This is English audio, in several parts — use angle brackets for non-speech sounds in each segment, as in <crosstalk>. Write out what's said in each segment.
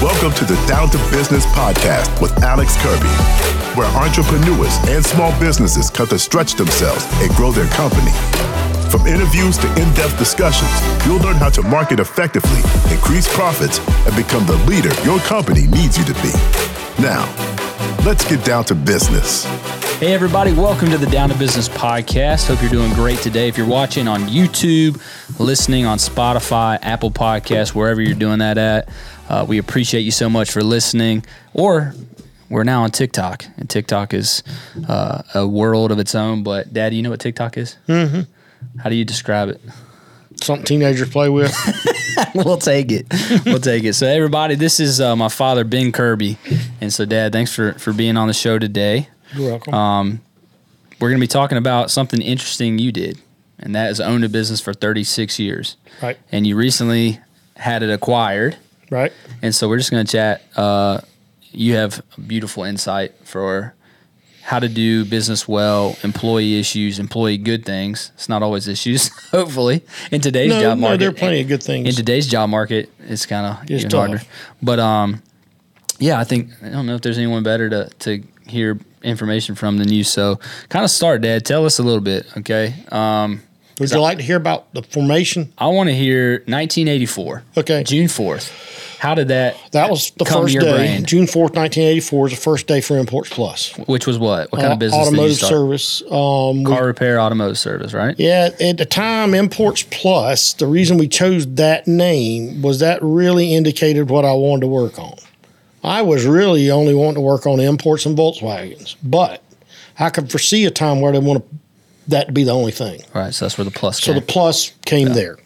Welcome to the Down to Business podcast with Alex Kirby, where entrepreneurs and small businesses come to stretch themselves and grow their company. From interviews to in depth discussions, you'll learn how to market effectively, increase profits, and become the leader your company needs you to be. Now, let's get down to business. Hey, everybody, welcome to the Down to Business podcast. Hope you're doing great today. If you're watching on YouTube, listening on Spotify, Apple Podcasts, wherever you're doing that at, uh, we appreciate you so much for listening. Or we're now on TikTok, and TikTok is uh, a world of its own. But, Dad, you know what TikTok is? Mm-hmm. How do you describe it? Something teenagers play with. <laughs> we'll take it. We'll take it. So, everybody, this is uh, my father, Ben Kirby. And so, Dad, thanks for, for being on the show today. You're welcome. Um, we're going to be talking about something interesting you did, and that is owned a business for 36 years. right. And you recently had it acquired. Right. And so we're just going to chat. Uh, you have beautiful insight for how to do business well, employee issues, employee good things. It's not always issues, <laughs> hopefully, in today's No, job no, market. there are plenty of good things. In today's job market, it's kind of even tough. harder. But um, yeah, I think I don't know if there's anyone better to to hear information from than you. So, kind of start, Dad. Tell us a little bit, okay? Um, Would you like to hear about the formation? I want to hear 1984, Okay. June 4th. How did that? That was the first day. brain? June 4th, 1984 was the first day for Imports Plus. Which was what? What kind Uh, of business automotive did you start? service. Um, we- Car repair, automotive service, right? yeah, at the time, Imports Plus, the reason we chose that name was that really indicated what I wanted to work on. I was really only wanting to work on imports and Volkswagens, but I could foresee a time where they want that to be the only thing. Right. so that's where the plus came. So came. the plus came there.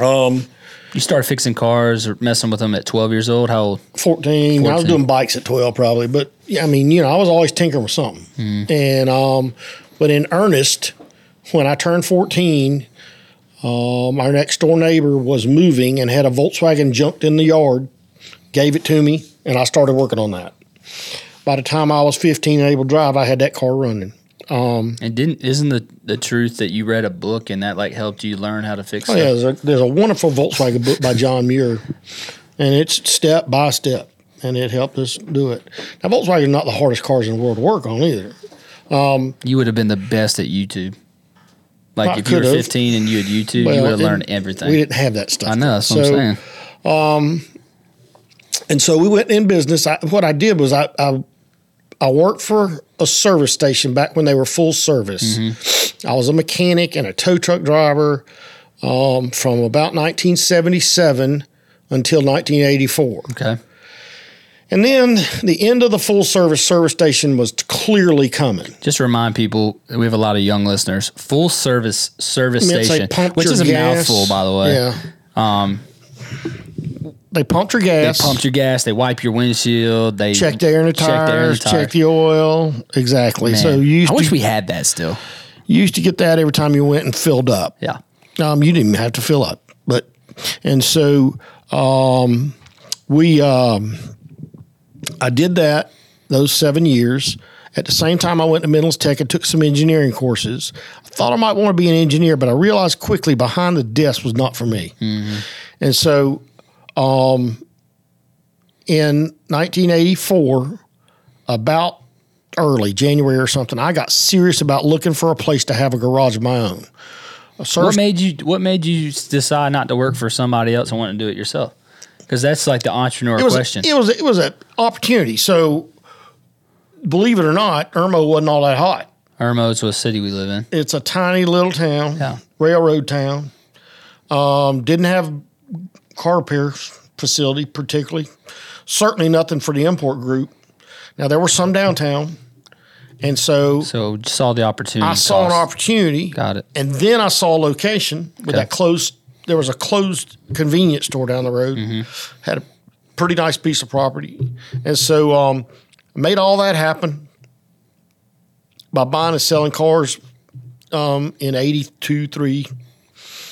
Um, you started fixing cars or messing with them at 12 years old. How old? 14. I was doing bikes at 12 probably, but yeah, I mean, you know, I was always tinkering with something. And, um, but in earnest, when I turned 14, um, our next door neighbor was moving and had a Volkswagen junked in the yard, gave it to me, and I started working on that. By the time I was 15 and able to drive, I had that car running. Um, And didn't isn't the the truth that you read a book and that like helped you learn how to fix oh, it? yeah, there's a, there's a wonderful Volkswagen book by John Muir, and it's step by step, and it helped us do it. Now, Volkswagen not the hardest cars in the world to work on either. You would have been the best at YouTube. Like I if you were 15 and you had YouTube, you would have learned everything. We didn't have that stuff. I know. That's what so, I'm saying. And so we went in business. I, what I did was I, I I worked for a service station back when they were full service. Mm-hmm. I was a mechanic and a tow truck driver um, from about 1977 until 1984. Okay. And then the end of the full service service station was clearly coming. Just to remind people, we have a lot of young listeners. Full service service station, which is a mouthful, by the way. Yeah. Um, They pumped your gas. they pumped your gas, they wipe your windshield, they check the air in the check the air in the tires, check the oil. Exactly. Man, So you used I wish to, we had that still. you used to get that every time you went and filled up. Yeah. Um, you didn't even have to fill up, but and so um, we um, I did that those seven years. At the same time, I went to Midlands Tech and took some engineering courses. I thought I might want to be an engineer, but I realized quickly behind the desk was not for me. And so, um, in 1984, about early January or something, I got serious about looking for a place to have a garage of my own. A What made you What made you decide not to work for somebody else and want to do it yourself? Because that's like the entrepreneur it was question. A, it was it was an opportunity. So, believe it or not, Irmo wasn't all that hot. Irmo's was a city we live in. It's a tiny little town, Yeah. railroad town. Um, didn't have car repair facility particularly. Certainly nothing for the import group. Now there were some downtown, and so So saw the opportunity. I saw an opportunity. Got it. And then I saw a location with Okay. that closed. There was a closed convenience store down the road. Mm-hmm. Had a pretty nice piece of property, and so um, made all that happen by buying and selling cars um, in 82, 3,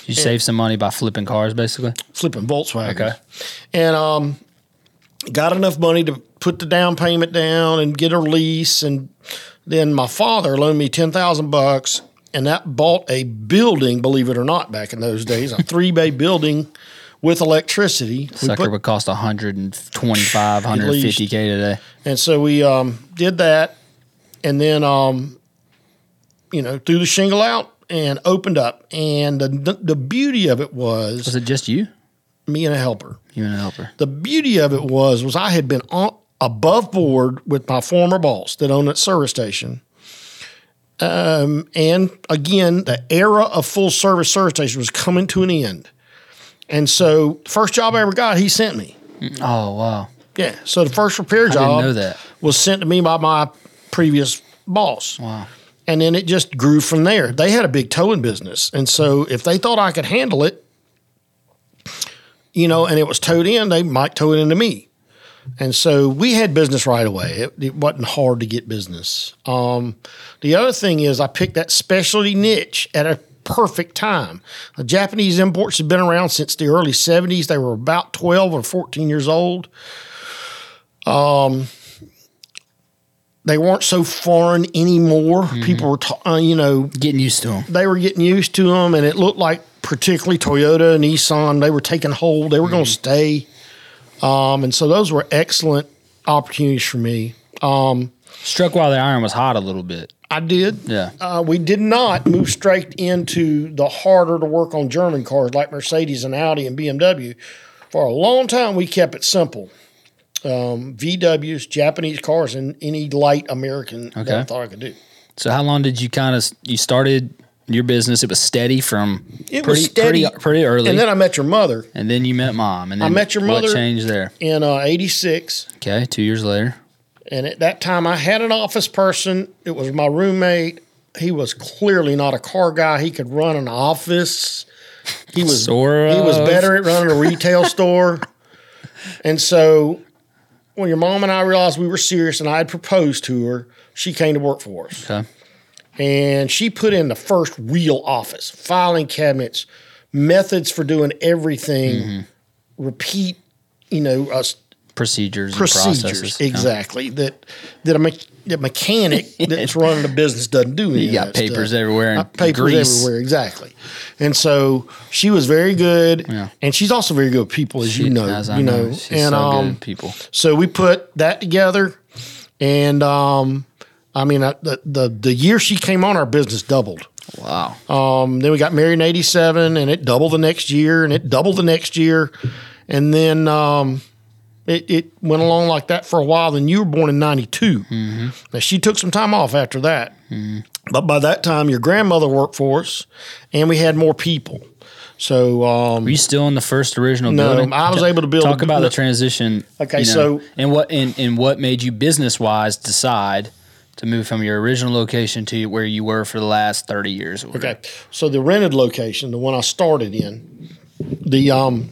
You save some money by flipping cars, basically. flipping Volkswagen. Okay. And um, got enough money to put the down payment down and get a lease. And then my father loaned me 10000 bucks, and that bought a building, believe it or not, back in those days, a three bay <laughs> building with electricity. Sucker put- would cost 125, 150k today. and so we um, did that, and then um, you know threw the shingle out and opened up. And the the beauty of it was Was it just you? me and a helper. You and a helper. The beauty of it was was I had been on, above board with my former boss that owned that service station. Um, and again, the era of full service service station was coming to an end. And so, first job I ever got, he sent me. Oh wow! Yeah. So the first repair job know that. was sent to me by my previous boss. Wow. And then it just grew from there. They had a big towing business. And so if they thought I could handle it, you know, and it was towed in, they might tow it into me. And so we had business right away. It, it wasn't hard to get business. Um, the other thing is, I picked that specialty niche at a perfect time. The Japanese imports have been around since the early 70s. They were about 12 or 14 years old. Um, they weren't so foreign anymore. People were, ta- uh, you know, Getting used to them. they were getting used to them, and it looked like particularly Toyota and Nissan they were taking hold. They were going to stay, um, and so those were excellent opportunities for me. Um, Struck while the iron was hot a little bit. I did. Yeah. Uh, we did not move straight into the harder to work on German cars like Mercedes and Audi and BMW. For a long time, we kept it simple. Um, VWs, Japanese cars, and any light American that I Okay. thought I could do. So how long did you kind of you started your business? It was steady from It pretty, was steady. pretty pretty early, And then I met your mother and then you met mom, and then met your mother. What changed there? in uh, 86. Okay, two years later. And at that time, I had an office person. It was my roommate. He was clearly not a car guy. He could run an office. He was <laughs> Sort he was better at running a retail store. <laughs> And so, when your mom and I realized we were serious, and I had proposed to her, she came to work for us. Okay, And she put in the first real office, filing cabinets, methods for doing everything, Mm-hmm. repeat, you know, us procedures, and procedures processes. Yeah. exactly that that a me- that mechanic <laughs> that's running the business doesn't do. Any You got papers stuff. everywhere and papers grease. everywhere, exactly. And so she was very good, Yeah. and she's also very good with people, as She- you know. as I you know, know, and so um, good, people. so we put that together, and um, I mean, I, the the the year she came on, our business doubled. Wow. Um, then we got married in '87, and it doubled the next year, and it doubled the next year, and then um, it, it went along like that for a while. Then you were born in '92. Now she took some time off after that, but by that time your grandmother worked for us, and we had more people. So um, Were you still in the first original No, building? I was able to build Talk a- about the transition. Okay, you know, so- and what and, and what made you business wise decide to move from your original location to where you were for the last thirty years? okay, so the rented location, the one I started in, the um,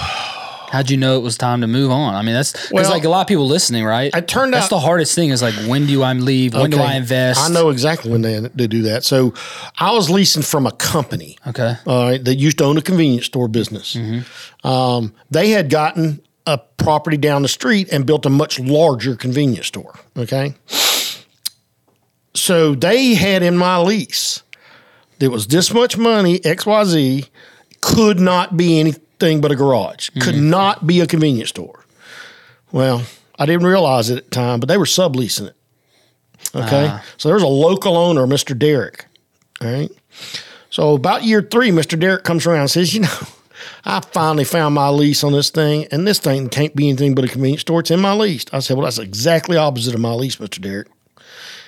<sighs> How'd you know it was time to move on? I mean, that's because Well, like a lot of people listening, right? it turned that's out- the hardest thing is like when do I leave? When do I invest? I know exactly when they, they do that. So I was leasing from a company. Okay. all right, that used to own a convenience store business. Um, they had gotten a property down the street and built a much larger convenience store. Okay. So they had in my lease, there was this much money, XYZ, could not be anything but a garage, could not be a convenience store. Well, I didn't realize it at the time, but they were subleasing it. Okay. So there's a local owner, Mr. Derrick. All right. So about year three, Mr. Derrick comes around and says, you know, I finally found my lease on this thing, and this thing can't be anything but a convenience store. It's in my lease. I said, well, that's exactly opposite of my lease, Mr. Derrick.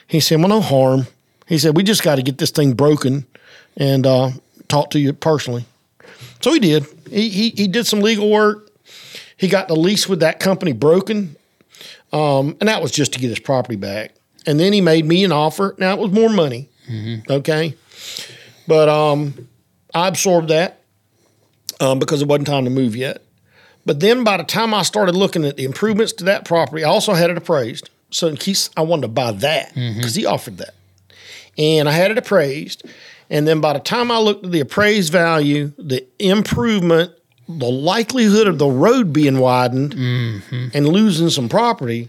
He said, well, no harm. He said, we just got to get this thing broken and uh, talk to you personally. So he did. He, he, he did some legal work. He got the lease with that company broken, um, and that was just to get his property back. And then he made me an offer. Now it was more money, okay, but um, I absorbed that um, because it wasn't time to move yet. But then by the time I started looking at the improvements to that property, I also had it appraised. So in case I wanted to buy that because he offered that, and I had it appraised. And then by the time I looked at the appraised value, the improvement, the likelihood of the road being widened and losing some property,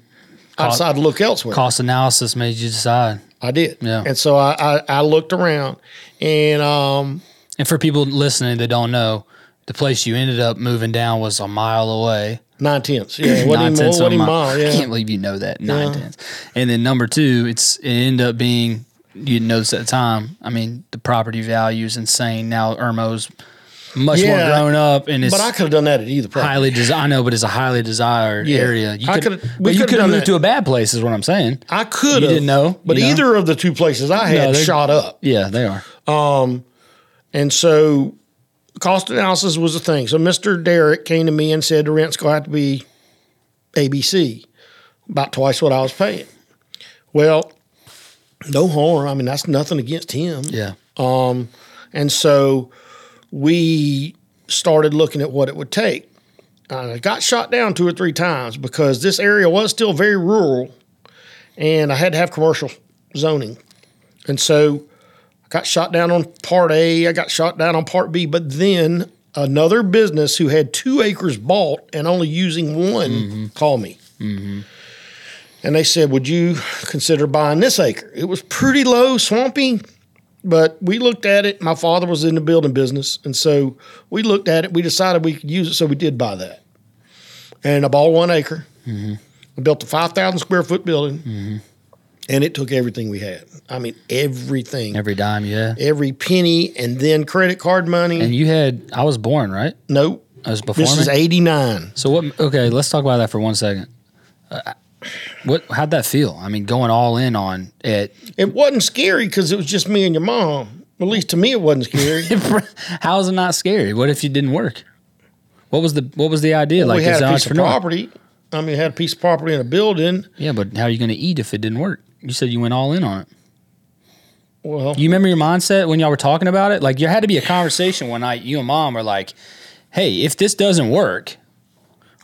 I decided to look elsewhere. Cost analysis made you decide. I did. Yeah. And so I, I, I looked around and um, And for people listening that don't know, the place you ended up moving down was a mile away. Nine tenths. <clears throat> Yeah, what Nine tenths of what do a you mile. mile? I Yeah. can't believe you know that. Nine Yeah. tenths. And then number two, it's it ended up being you didn't notice at the time. I mean, the property value is insane. Now Irmo's much Yeah. more grown up and it's But I could have done that at either property. highly desired. I know, but it's a highly desired Yeah. area. You I could, we but you could've could have done moved that. to a bad place, is what I'm saying. I could You have. didn't know, But you know? either of the two places I No, had they're- shot up. Yeah, they are. Um, and so cost analysis was a thing. So Mr. Derrick came to me and said the rent's going to have to be ABC, about twice what I was paying. Well, no harm. I mean, that's nothing against him. Yeah. Um, and so we started looking at what it would take. I got shot down two or three times because this area was still very rural and I had to have commercial zoning. And so I got shot down on part A, I got shot down on part B, but then another business who had two acres bought and only using one called me. And they said, Would you consider buying this acre? It was pretty low, swampy, but we looked at it. My father was in the building business. And so we looked at it. We decided we could use it. So we did buy that. And I bought one acre. I built a 5,000 square foot building. And it took everything we had. I mean, everything. Every dime yeah. Every penny. And then credit card money. And you had, I was born, right? nope. I was before This me? is 89. So what? Okay, let's talk about that for one second. Uh, what? How'd that feel? I mean, going all in on it. It wasn't scary because it was just me and your mom. At least to me, it wasn't scary. <laughs> How is it not scary? What if you didn't work? What was the What was the idea? like we had a piece of property. I mean, had a piece of property in a building. Yeah, but how are you going to eat if it didn't work? You said you went all in on it. Well, You remember your mindset when y'all were talking about it? Like, there had to be a conversation one night. You and mom were like, "Hey, if this doesn't work, or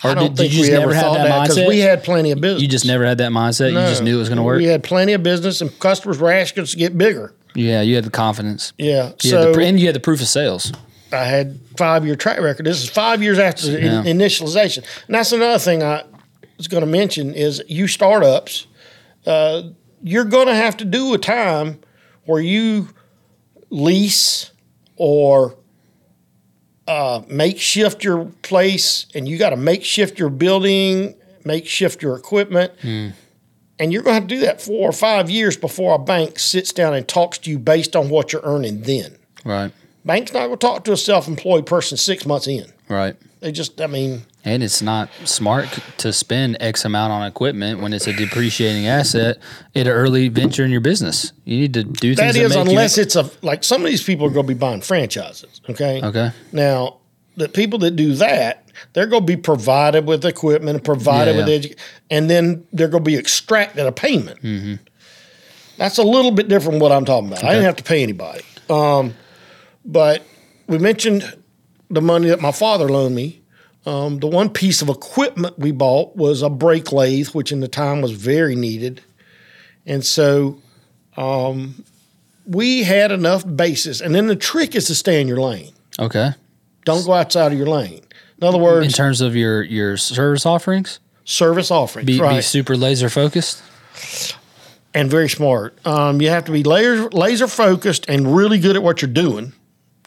I don't did, think did you we just ever never have thought that, because mindset? we had plenty of business. you just never had that mindset. You just knew it was going to work. We had plenty of business, and customers were asking us to get bigger. yeah, you had the confidence. Yeah. You so the, and you had the proof of sales. I had five year track record. This is five years after the Yeah. in- initialization. And that's another thing I was going to mention is you startups, uh, you're going to have to do a time where you lease or uh, makeshift your place and you got to makeshift your building, makeshift your equipment. And you're going to have to do that four or five years before a bank sits down and talks to you based on what you're earning then. Right. Bank's not going to talk to a self-employed person six months in. Right. They just, I mean, And it's not smart to spend X amount on equipment when it's a depreciating asset at an early venture in your business. You need to do things that is you- unless it's a like some of these people are going to be buying franchises. Okay. okay. Now, the people that do that, they're going to be provided with equipment and provided Yeah, with yeah. edu- and then they're going to be extracted a payment. Mm-hmm. That's a little bit different from what I'm talking about. I didn't have to pay anybody. Um, but we mentioned the money that my father loaned me. Um, the one piece of equipment we bought was a brake lathe, which in the time was very needed. And so um, we had enough basis. And then the trick is to stay in your lane. Okay. Don't go outside of your lane. In other words, In terms of your your service offerings, service offerings, be, right? be super laser focused. and very smart. Um, you have to be laser laser focused and really good at what you're doing.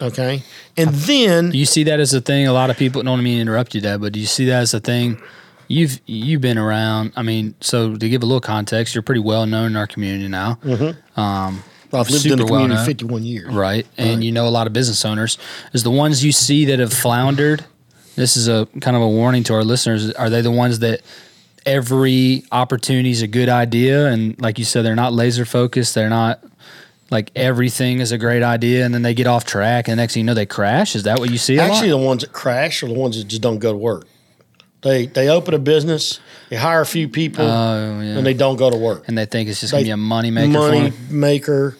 Okay, and then Do you see that as a thing? A lot of people don't mean to interrupt you, Dad, but do you see that as a thing? You've you've been around. I mean, so to give a little context, you're pretty well known in our community now. Um, I've lived in the community known. 51 years. right? And you know a lot of business owners. Is the ones you see that have floundered? This is a kind of a warning to our listeners. Are they the ones that every opportunity is a good idea, and like you said, they're not laser focused. They're not like everything is a great idea, and then they get off track, and the next thing you know, they crash. Is that what you see? Actually, the ones that crash are the ones that just don't go to work. They they open a business, they hire a few people, Oh, yeah. and they don't go to work. and they think it's just gonna be a money maker money maker,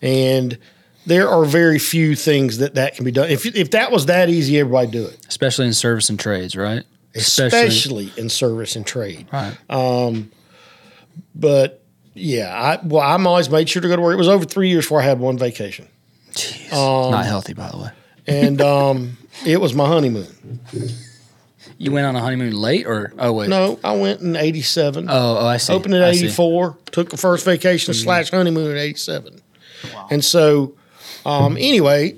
and there are very few things that that can be done. If if that was that easy, everybody do it. especially in service and trades, right? Especially in service and trade. right. Um, But yeah, I well, I'm always made sure to go to work. It was over three years before I had one vacation, Jeez, Um, not healthy, by the way. and um, it was my honeymoon. You went on a honeymoon late, or oh wait, No, I went in '87. oh oh I see. opened in '84. Took the first vacation slash honeymoon in '87, Wow. and so um, anyway,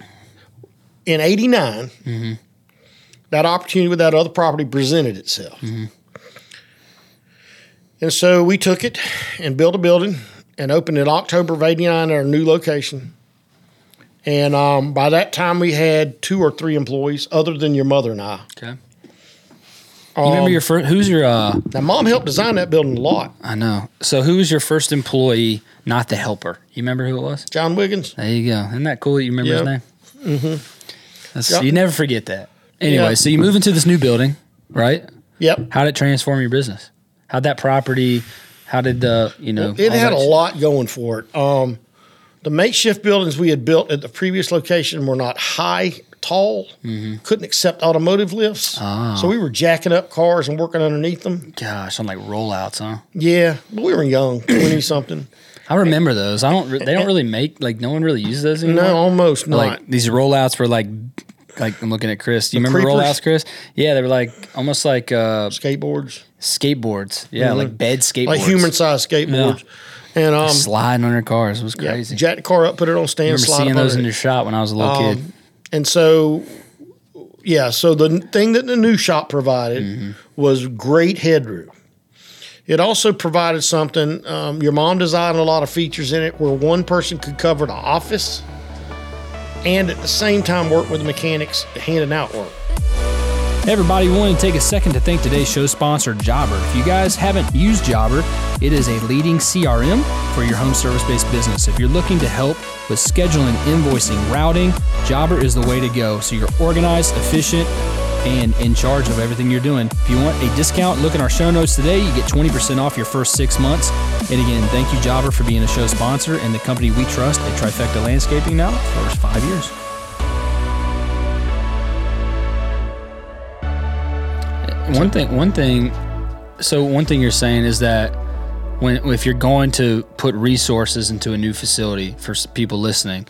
in '89, that opportunity with that other property presented itself. And so we took it and built a building and opened in October of '89 at our new location. And um, by that time, we had two or three employees, other than your mother and I. Okay. You remember Um, your first? Who's your? uh Now, mom helped design that building a lot. I know. So who was your first employee? Not the helper. You remember who it was? John Wiggins. There you go. Isn't that cool? that You remember his name? Mm-hmm. Yep. You never forget that. Anyway, Yeah. so you move into this new building, right? Yep. How did it transform your business? How'd that property? How did the you know? It all had a lot going for it. Um, the makeshift buildings we had built at the previous location were not high, tall, couldn't accept automotive lifts. Mm-hmm. Ah. So we were jacking up cars and working underneath them. Gosh, on like rollouts, huh? Yeah, but we were young, <clears throat> 20 something. I remember those. I don't. They don't really make like no one really uses those anymore. No, almost not. like these rollouts were like like I'm looking at Chris. Do you The remember creepers? rollouts, Chris? Yeah, they were like almost like uh, skateboards, skateboards. Yeah, like bed skateboards. Mm-hmm. like human sized skateboards. And um, sliding on their cars. It was yeah, crazy. jack the car up, put it on stand, I remember seeing those under in your shop when I was a little kid. Um, and so, yeah, so the thing that the new shop provided Mm-hmm. was great headroom. It also provided something. Um, your mom designed a lot of features in it where one person could cover the office and at the same time work with the mechanics handing out work. Hey everybody, we want to take a second to thank today's show sponsor, Jobber. If you guys haven't used Jobber, it is a leading CRM for your home service based business. If you're looking to help with scheduling, invoicing, routing, Jobber is the way to go. So you're organized, efficient, and in charge of everything you're doing. If you want a discount, look in our show notes today. You get 20% off your first six months. And again, thank you, Jobber, for being a show sponsor and the company we trust at Trifecta Landscaping now for five years. One thing, one thing. So one thing you're saying is that when if you're going to put resources into a new facility for people listening,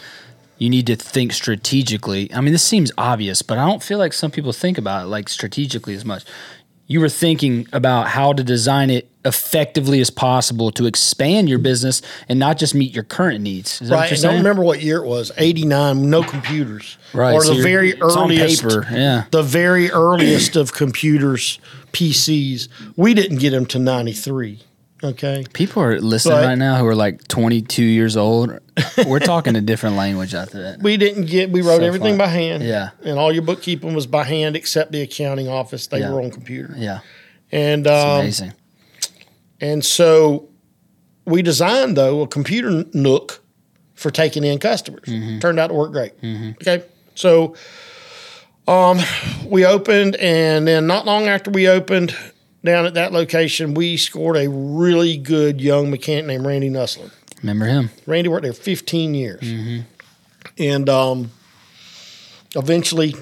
you need to think strategically. I mean, this seems obvious, but I don't feel like some people think about it like strategically as much. You were thinking about how to design it effectively as possible to expand your business and not just meet your current needs. Is Right. I don't remember what year it was. 89, no computers. Right, Or so the very earliest. paper, yeah. The very earliest of computers, PCs. We didn't get them to 93. Okay. People are listening But- right now who are like 22 years old. We're talking a different <laughs> language after that. We didn't get. We wrote So everything fun. by hand. Yeah. and all your bookkeeping was by hand except the accounting office. They Yeah. were on computer. Yeah, And um, amazing. and so we designed though a computer nook for taking in customers. Mm-hmm. Turned out to work great. Okay, so um, we opened, and then not long after we opened down at that location, we scored a really good young mechanic named Randy Nussler. Remember him? Randy worked there 15 years. Mm-hmm. And um, eventually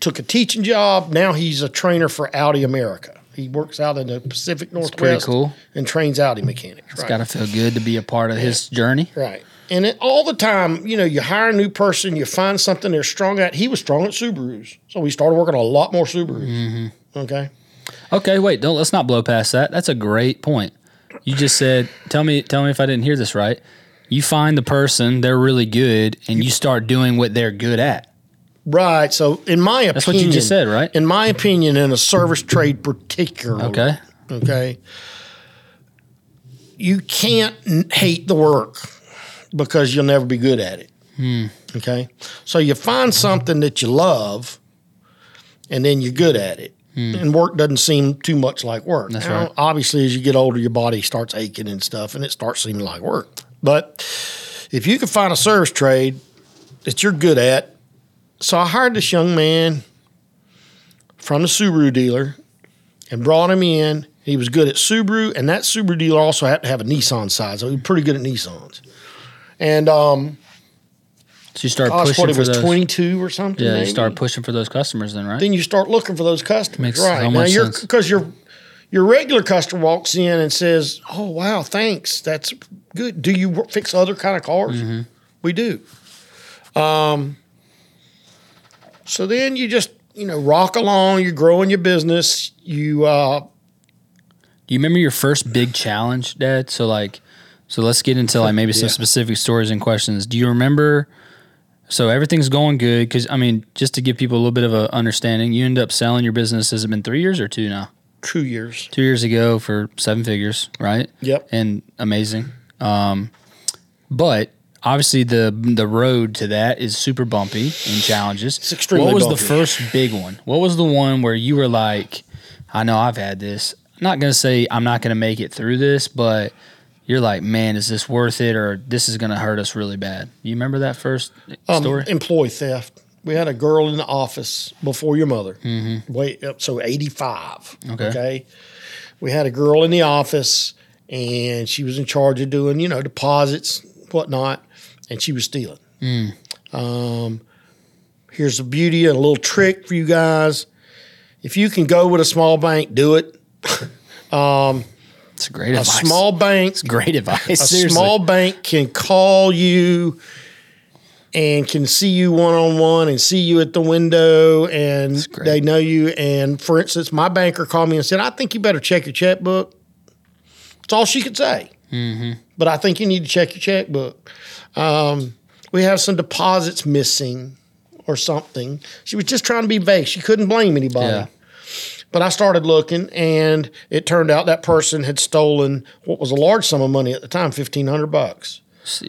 took a teaching job. Now he's a trainer for Audi America. He works out in the Pacific Northwest pretty cool. and trains Audi mechanics. It's right. got to feel good to be a part of his journey. right. And it, all the time, you know, you hire a new person, you find something they're strong at. He was strong at Subarus. So we started working on a lot more Subarus. Mm-hmm. Okay. Okay, wait, don't let's not blow past that. That's a great point. You just said, tell me, tell me if I didn't hear this right. You find the person, they're really good, and you start doing what they're good at. Right. So, in my opinion, That's what you just said, right? In my opinion, in a service trade particularly, Okay. okay, you can't hate the work because you'll never be good at it. Hmm. Okay. So, you find something that you love and then you're good at it. And work doesn't seem too much like work. That's Now, right. Obviously, as you get older, your body starts aching and stuff, and it starts seeming like work. But if you can find a service trade that you're good at, so I hired this young man from the Subaru dealer and brought him in. He was good at Subaru, and that Subaru dealer also had to have a Nissan side, so he was pretty good at Nissans. And um, So you start pushing what he for was those. 22 or something. yeah, you start pushing for those customers, then, right? then you start looking for those customers. Makes right so now, much you're sense. because your your regular customer walks in and says, "Oh wow, thanks, that's good." Do you fix other kind of cars? Mm-hmm. We do. Um. So then you just you know rock along. You're growing your business. You uh, Do you remember your first big challenge, Dad? So like, so let's get into like maybe some Yeah. specific stories and questions. Do you remember So everything's going good because I mean, just to give people a little bit of an understanding, you end up selling your business. Has it been three years or two now? Two years. Two years ago for seven figures, right? Yep. And amazing. Um, but obviously the the road to that is super bumpy and challenges. It's extremely What was bumpy. the first big one? What was the one where you were like, I know I've had this. I'm not gonna say I'm not gonna make it through this, but you're like, man, is this worth it, or this is gonna hurt us really bad? You remember that first Um, story? Employee theft. We had a girl in the office before your mother. Mm-hmm. Wait, up so eighty five. Okay. We had a girl in the office, and she was in charge of doing you know deposits, whatnot, and she was stealing. Um, here's the beauty and a little trick for you guys. If you can go with a small bank, do it. <laughs> It's great A advice. small bank It's great <laughs> advice. a Seriously. small bank can call you and can see you one on one and see you at the window and they know you. And for instance, my banker called me and said, I think you better check your checkbook. That's all she could say. Mm-hmm. But I think you need to check your checkbook. Um, we have some deposits missing or something. She was just trying to be vague. She couldn't blame anybody. Yeah. But I started looking, and it turned out that person had stolen what was a large sum of money at the time, fifteen hundred bucks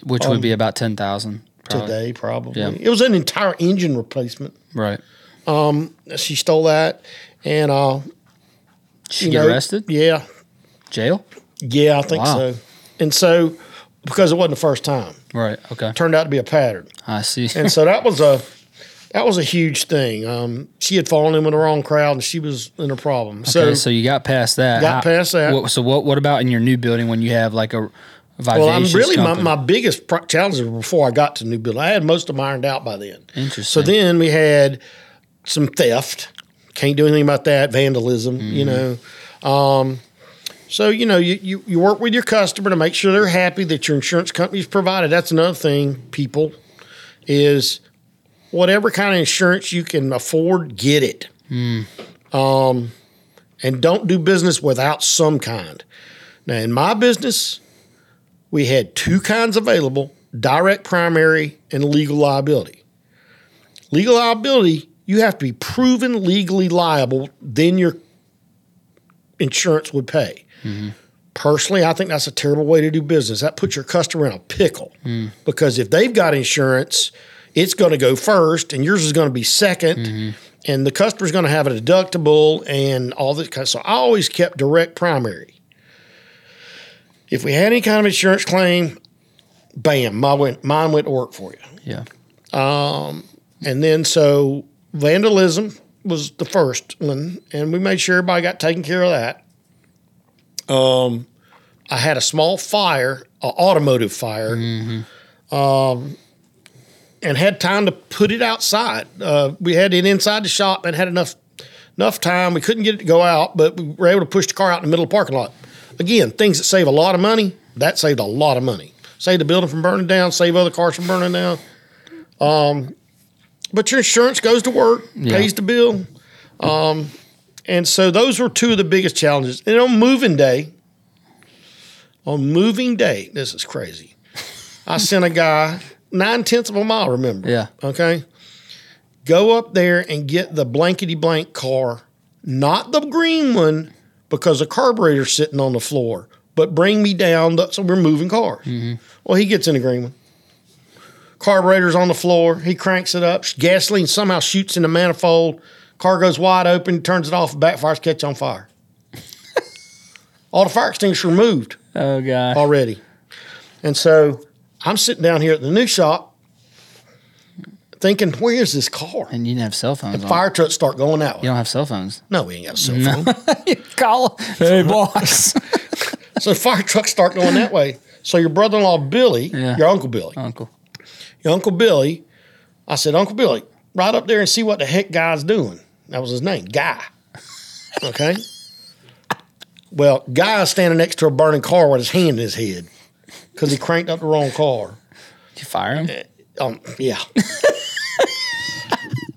which would be about ten thousand today, probably. Yeah. It was an entire engine replacement. Right. She stole that, and uh, She get know, arrested? Yeah, Jail? yeah, I think Wow. so. And so, because it wasn't the first time, Right. Okay. turned out to be a pattern. I see. And so that was a that was a huge thing. Um, she had fallen in with the wrong crowd, and she was in a problem. So, okay, so you got past that. Got past that. What, so what? What about in your new building when you have like a well, I'm really my, my biggest pro- challenges were before I got to New Building. I had most of them ironed out by then. Interesting. So then we had some theft. Can't do anything about that. Vandalism, you know. Um, so you know, you, you you work with your customer to make sure they're happy that your insurance company's provided. That's another thing. People is whatever kind of insurance you can afford, get it. Um, and don't do business without some kind. Now, in my business, we had two kinds available: direct primary and legal liability. Legal liability, you have to be proven legally liable, then your insurance would pay. Personally, I think that's a terrible way to do business. That puts your customer in a pickle because if they've got insurance, it's going to go first and yours is going to be 2nd and the customer's going to have a deductible and all this kind of so I always kept direct primary. If we had any kind of insurance claim, bam, mine went, mine went to work for you. yeah. And then so vandalism was the first one, and we made sure everybody got taken care of that. Um, I had a small fire, an automotive fire, um, and had time to put it outside. Uh, we had it inside the shop and had enough enough time. We couldn't get it to go out, but we were able to push the car out in the middle of the parking lot. Again, things that save a lot of money. That saved a lot of money. Save the building from burning down. Save other cars from burning down. but your insurance goes to work, Yeah. pays the bill. Um, and so those were two of the biggest challenges. And on moving day, on moving day, this is crazy. I sent a guy nine tenths of a mile, remember? Yeah. Okay. Go up there and get the blankety blank car, not the green one, because the carburetor's sitting on the floor, but bring me down. The, so we're moving cars. Mm-hmm. Well, he gets in the green one. Carburetor's on the floor. He cranks it up. Gasoline somehow shoots in the manifold. Car goes wide open, turns it off, backfires, catch on fire. <laughs> All the fire extinguishers removed Oh god. already. And so I'm sitting down here at the new shop thinking, where is this car? And you didn't have cell phones. on. Fire trucks start going that way. You don't have cell phones. No, we ain't got a cell phone. <laughs> Call. Hey boss. <laughs> so fire trucks start going that way. So your brother-in-law Billy, Yeah. your uncle Billy, Uncle. your uncle Billy, I said, Uncle Billy, right up there and see what the heck guy's doing. That was his name, Guy. Okay. <laughs> well, Guy is standing next to a burning car with his hand in his head because he cranked up the wrong car. Did you fire him? Um, yeah. <laughs>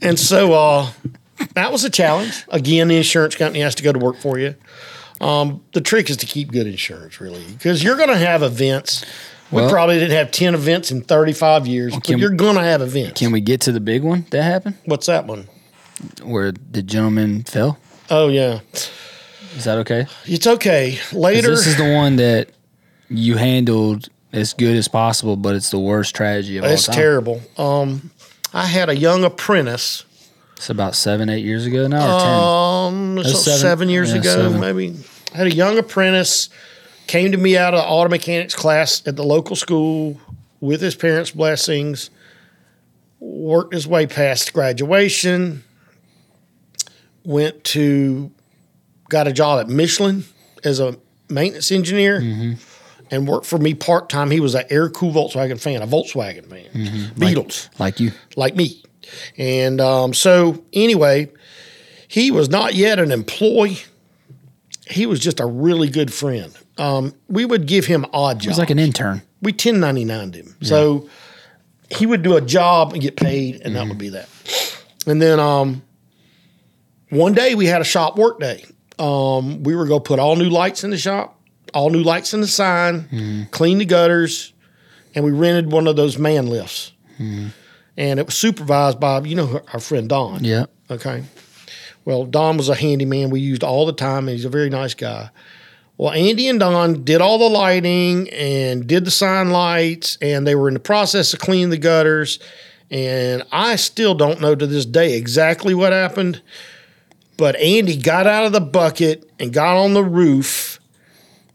and so uh, that was a challenge. Again, the insurance company has to go to work for you. Um, the trick is to keep good insurance, really, because you're going to have events We probably didn't have 10 events in 35 years, but you're going to have events. Can we get to the big one that happened What's that one? where the gentleman fell? Oh, yeah. Is that okay? It's okay. Later, This is the one that you handled as good as possible, but it's the worst tragedy of it's all time. It's terrible. Um, I had a young apprentice It's about seven, eight years ago now, or ten. Um, so seven, seven- years yeah, ago, seven. maybe. I had a young apprentice came to me out of auto mechanics class at the local school with his parents' blessings. Worked his way past graduation. Went to got a job at Michelin as a maintenance engineer. Mm-hmm. And worked for me part time. He was an air cool Volkswagen fan, a Volkswagen fan, Mm-hmm. Beetles like you. like me. And um, so, anyway, he was not yet an employee. He was just a really good friend. Um, we would give him odd jobs. was like an intern. we 1099'd him. So he would do a job and get paid, and that would be that. And then um, one day we had a shop work day. Um, we were going to put all new lights in the shop, all new lights in the sign, clean the gutters, and we rented one of those man lifts. And it was supervised by, you know, our friend Don. Yeah. Okay. Well, Don was a handyman we used all the time, and he's a very nice guy. Well, Andy and Don did all the lighting and did the sign lights, and they were in the process of cleaning the gutters. And I still don't know to this day exactly what happened, but Andy got out of the bucket and got on the roof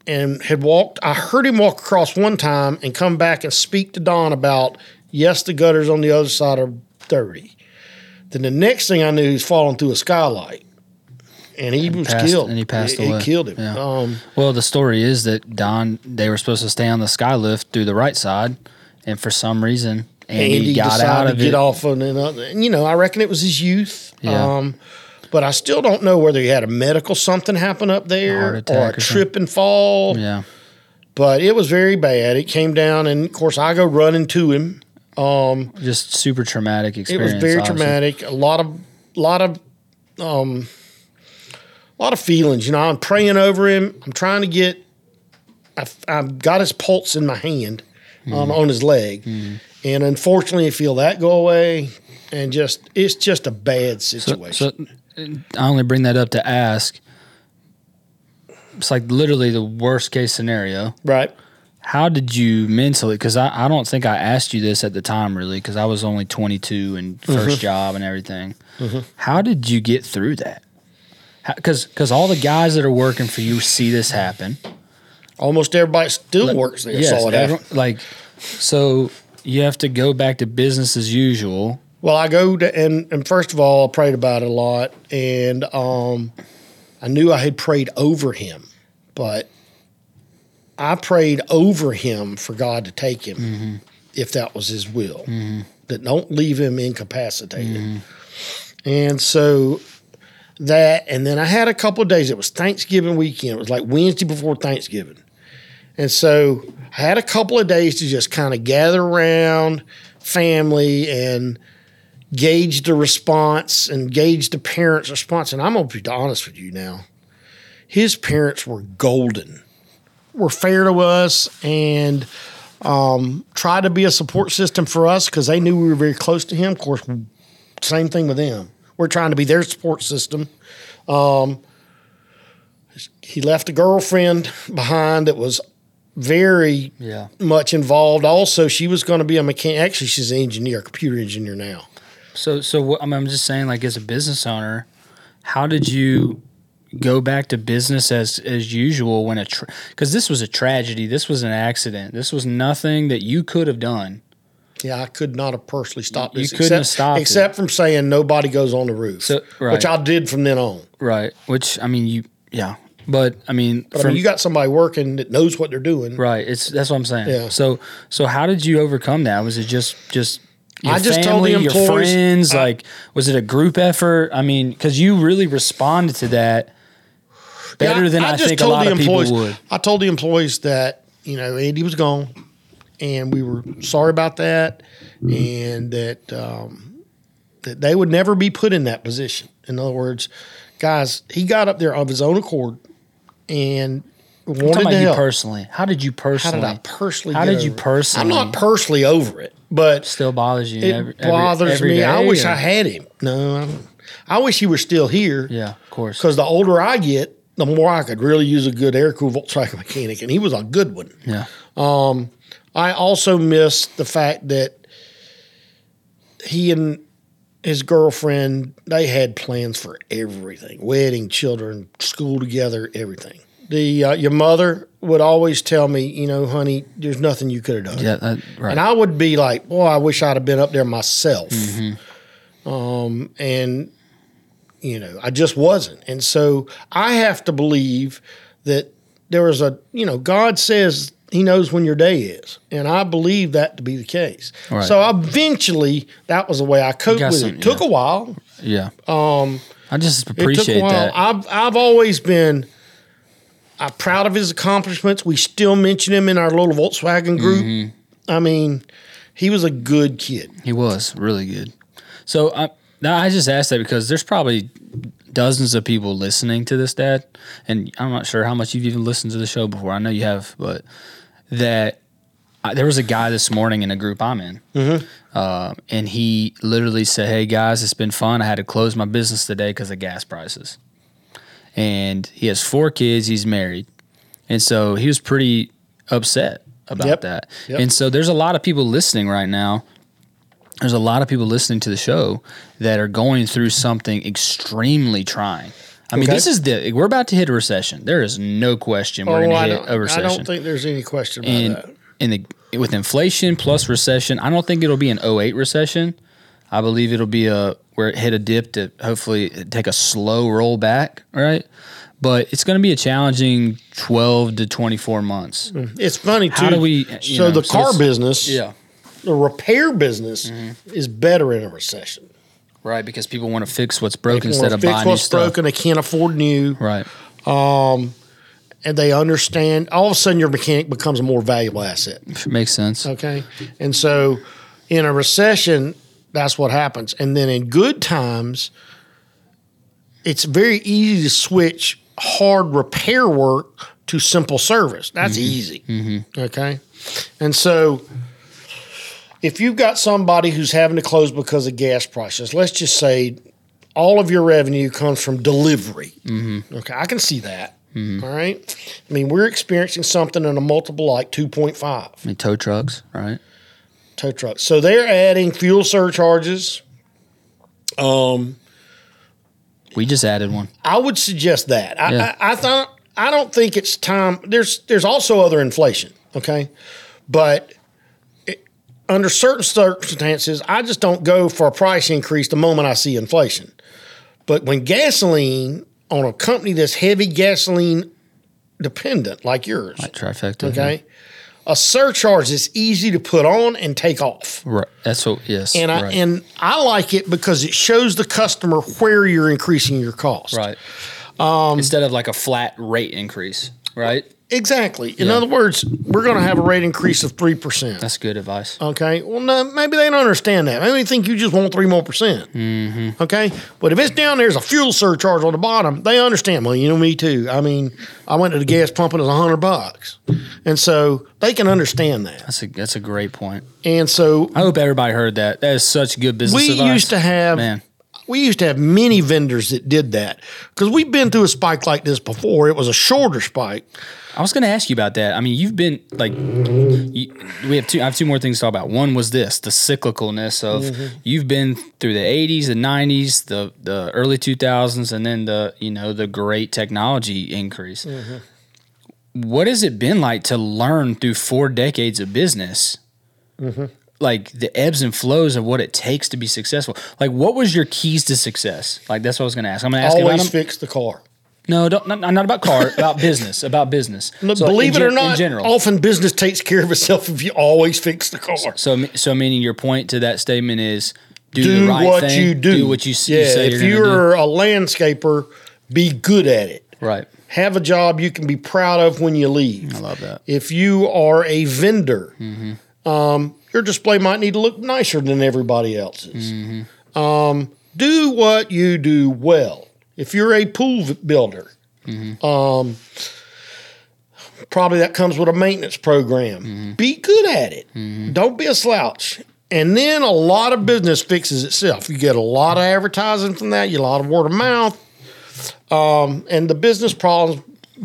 and had walked. I heard him walk across one time and come back and speak to Don about, yes, the gutters on the other side are dirty. Then the next thing I knew, he's falling through a skylight. And he was passed- killed. and he passed it, away. It killed him. Yeah. Um, Well, the story is that Don, they were supposed to stay on the sky lift through the right side, and for some reason, Andy, Andy got out to of get off on another. And, you know, I reckon it was his youth. Yeah. Um, but I still don't know whether he had a medical something happen up there Heart or a or trip and fall. Yeah. But it was very bad. It came down, and of course, I go running to him. Um, Just super traumatic experience. it was very obviously. traumatic. A lot of, lot of, um, a lot of feelings. You know, I'm praying over him. I'm trying to get. I've, I've got his pulse in my hand, um, on his leg, and unfortunately, I feel that go away, and just it's just a bad So, situation. so I only bring that up to ask. It's like literally the worst case scenario. right? How did you mentally? Because I, I don't think I asked you this at the time, really, because I was only 22 and 1st Mm-hmm. job and everything. How did you get through that? Because because all the guys that are working for you see this happen. Almost everybody still works there. Yes, saw it happen. everyone- like so you have to go back to business as usual. Well, I go to and and first of all, I prayed about it a lot, and um, I knew I had prayed over him, but I prayed over him for God to take him, mm-hmm. if that was His will, mm-hmm. that don't leave him incapacitated, mm-hmm. and so that, and then I had a couple of days. It was Thanksgiving weekend. It was like Wednesday before Thanksgiving. And so I had a couple of days to just kind of gather around family and gauge the response and gauge the parents' response. And I'm going to be honest with you now. His parents were golden, were fair to us, and um, tried to be a support system for us because they knew we were very close to him. Of course, same thing with them. We're trying to be their support system. Um, he left a girlfriend behind that was very Yeah. much involved. Also, she was going to be a mechanic. Actually, she's an engineer, a computer engineer now. So so what, I mean, I'm just saying, like as a business owner, how did you go back to business as as usual when a because this was a tragedy, this was an accident, this was nothing that you could have done. Yeah, I could not have personally stopped You this. couldn't except, have stopped it. except from saying nobody goes on the roof, So- right. which I did from then on. Right. Which I mean, you yeah, but I mean, But I mean, you got somebody working that knows what they're doing. right. It's that's what I'm saying. Yeah. So so how did you overcome that? Was it just just I just family, told the your friends? I- like, was it a group effort? I mean, because you really responded to that better Yeah, than I, just think a lot the of people employees- would. I told the employees that you know Andy was gone, and we were sorry about that, and that um, that they would never be put in that position. In other words, guys, he got up there of his own accord, and wanted talking about to you help. personally. How did you personally? How did I personally? How get did you it? personally? I'm not personally over it, but Still bothers you. it every- bothers every me. I wish or- I had him. No, I. I wish he was still here. Yeah, of course. Because the older I get, the more I could really use a good air cooled Volkswagen mechanic, and he was a good one. Yeah. I also miss the fact that he and his girlfriend they had plans for everything: wedding, children, school together, everything. The uh, your mother would always tell me, you know, honey, there's nothing you could have done. Yeah. That, right. And I would be like, boy, I wish I'd have been up there myself. Um, and, you know, I just wasn't. And so I have to believe that there was a, you know, God says he knows when your day is. And I believe that to be the case. Right. So eventually that was the way I coped with it. Took yeah. a while. yeah. Um. I just It took a appreciate while. that. I've I've always been I'm proud of his accomplishments. We still mention him in our little Volkswagen group. Mm-hmm. I mean, he was a good kid. He was really good. So I, now I just asked that because there's probably dozens of people listening to this, Dad, and I'm not sure how much you've even listened to the show before. I know you have, but that I, there was a guy this morning in a group I'm in, uh, and he literally said, "Hey guys, it's been fun. I had to close my business today because of gas prices." And he has four kids. He's married, and so he was pretty upset about Yep. that. Yep. And so there's a lot of people listening right now there's a lot of people listening to the show that are going through something extremely trying. I mean, Okay. this is the we're about to hit a recession. There is no question we're Oh, I to hit don't, a I recession. don't think there's any question about and that. in the with inflation plus recession, I don't think it'll be an 08 recession. I believe it'll be a where it hit a dip to hopefully take a slow roll back, right? But it's going to be a challenging 12 to 24 months. It's funny too. How do we- So know, the so car business, Yeah. the repair business, is better in a recession. Right, because people want to fix what's broken instead of buying new what's stuff. broken. They can't afford new. Right. Um, and they understand all of a sudden your mechanic becomes a more valuable asset Makes sense. okay and so in a recession that's what happens. And then in good times it's very easy to switch hard repair work to simple service. That's mm-hmm. easy. Mm-hmm. Okay? And so if you've got somebody who's having to close because of gas prices let's just say all of your revenue comes from delivery. Mm-hmm. Okay i can see that. All right? I mean we're experiencing something in a multiple like 2.5 I mean, tow trucks, right? Tow trucks. So they're adding fuel surcharges. Um, we just added one. I would suggest that. I, Yeah. I, I thought I don't think it's time. There's there's also other inflation. Okay, but it, under certain circumstances, I just don't go for a price increase the moment I see inflation. But when gasoline on a company that's heavy gasoline dependent like yours, Like trifecta. okay, a surcharge is easy to put on and take off. Right. That's what. Yes. And I right. and I like it because it shows the customer where you're increasing your cost. right. Um, Instead of like a flat rate increase, right? Exactly. In Yeah. other words, we're going to have a rate increase of three percent. That's good advice. Okay. Well, no, maybe they don't understand that. Maybe they think you just want three more percent. Mm-hmm. Okay. But if it's down there's a fuel surcharge on the bottom, they understand. Well, you know me too. I mean, I went to the gas pump and it was a hundred bucks, and so they can understand that. That's a that's a great point. And so I hope everybody heard that. That is such good business we advice. used to have man. We used to have many vendors that did that because we've been through a spike like this before. It was a shorter spike. I was going to ask you about that. I mean, you've been like, you, we have two. I have two more things to talk about. One was this: the cyclicalness of Mm-hmm. you've been through the '80s, the '90s, the the early 2000s, and then the you know the great technology increase. Mm-hmm. What has it been like to learn through four decades of business? Mm-hmm. Like the ebbs and flows of what it takes to be successful. Like, what was your keys to success? Like, that's what I was going to ask. I'm going to ask you Always them. fix the car. No, don't, not, not about car, <laughs> about business, about business. So believe in it or not, in general. often business takes care of itself if you always fix the car. So, so meaning your point to that statement is do, do the right what thing, you do. do what you, s- you yeah, say if you're, you're a landscaper, be good at it. right. Have a job you can be proud of when you leave. I love that. If you are a vendor, Mm-hmm. um, your display might need to look nicer than everybody else's. Mm-hmm. Um, do what you do well. If you're a pool builder, Mm-hmm. um, Probably that comes with a maintenance program. Be good at it. Don't be a slouch. And then a lot of business fixes itself. You get a lot of advertising from that, you get a lot of word of mouth. Um, and the business problems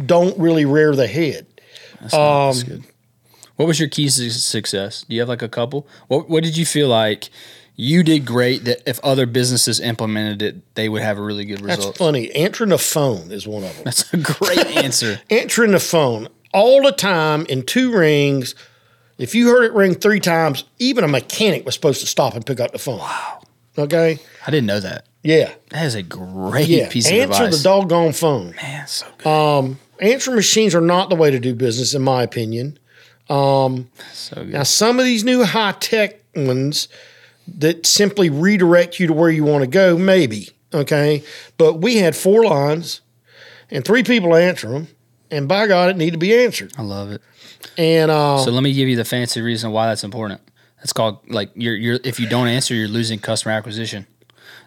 don't really rear the head. That's, not- that's good. What was your keys to success? Do you have like a couple? What What did you feel like you did great that if other businesses implemented it, they would have a really good That's result? funny. Answering the phone is one of them. That's a great <laughs> answer. answering the phone all the time in two rings. If you heard it ring three times, even a mechanic was supposed to stop and pick up the phone. Wow. Okay. I didn't know that. Yeah. That is a great Yeah. piece of advice. Answer advice. the doggone phone. Man, so good. Um, answering machines are not the way to do business, in my opinion. So good. Now, some of these new high tech ones that simply redirect you to where you want to go, maybe. Okay. But we had four lines and three people answer them. And by God, it needed to be answered. I love it. And uh, So let me give you the fancy reason why that's important. That's called like you're you're if you don't answer, you're losing customer acquisition.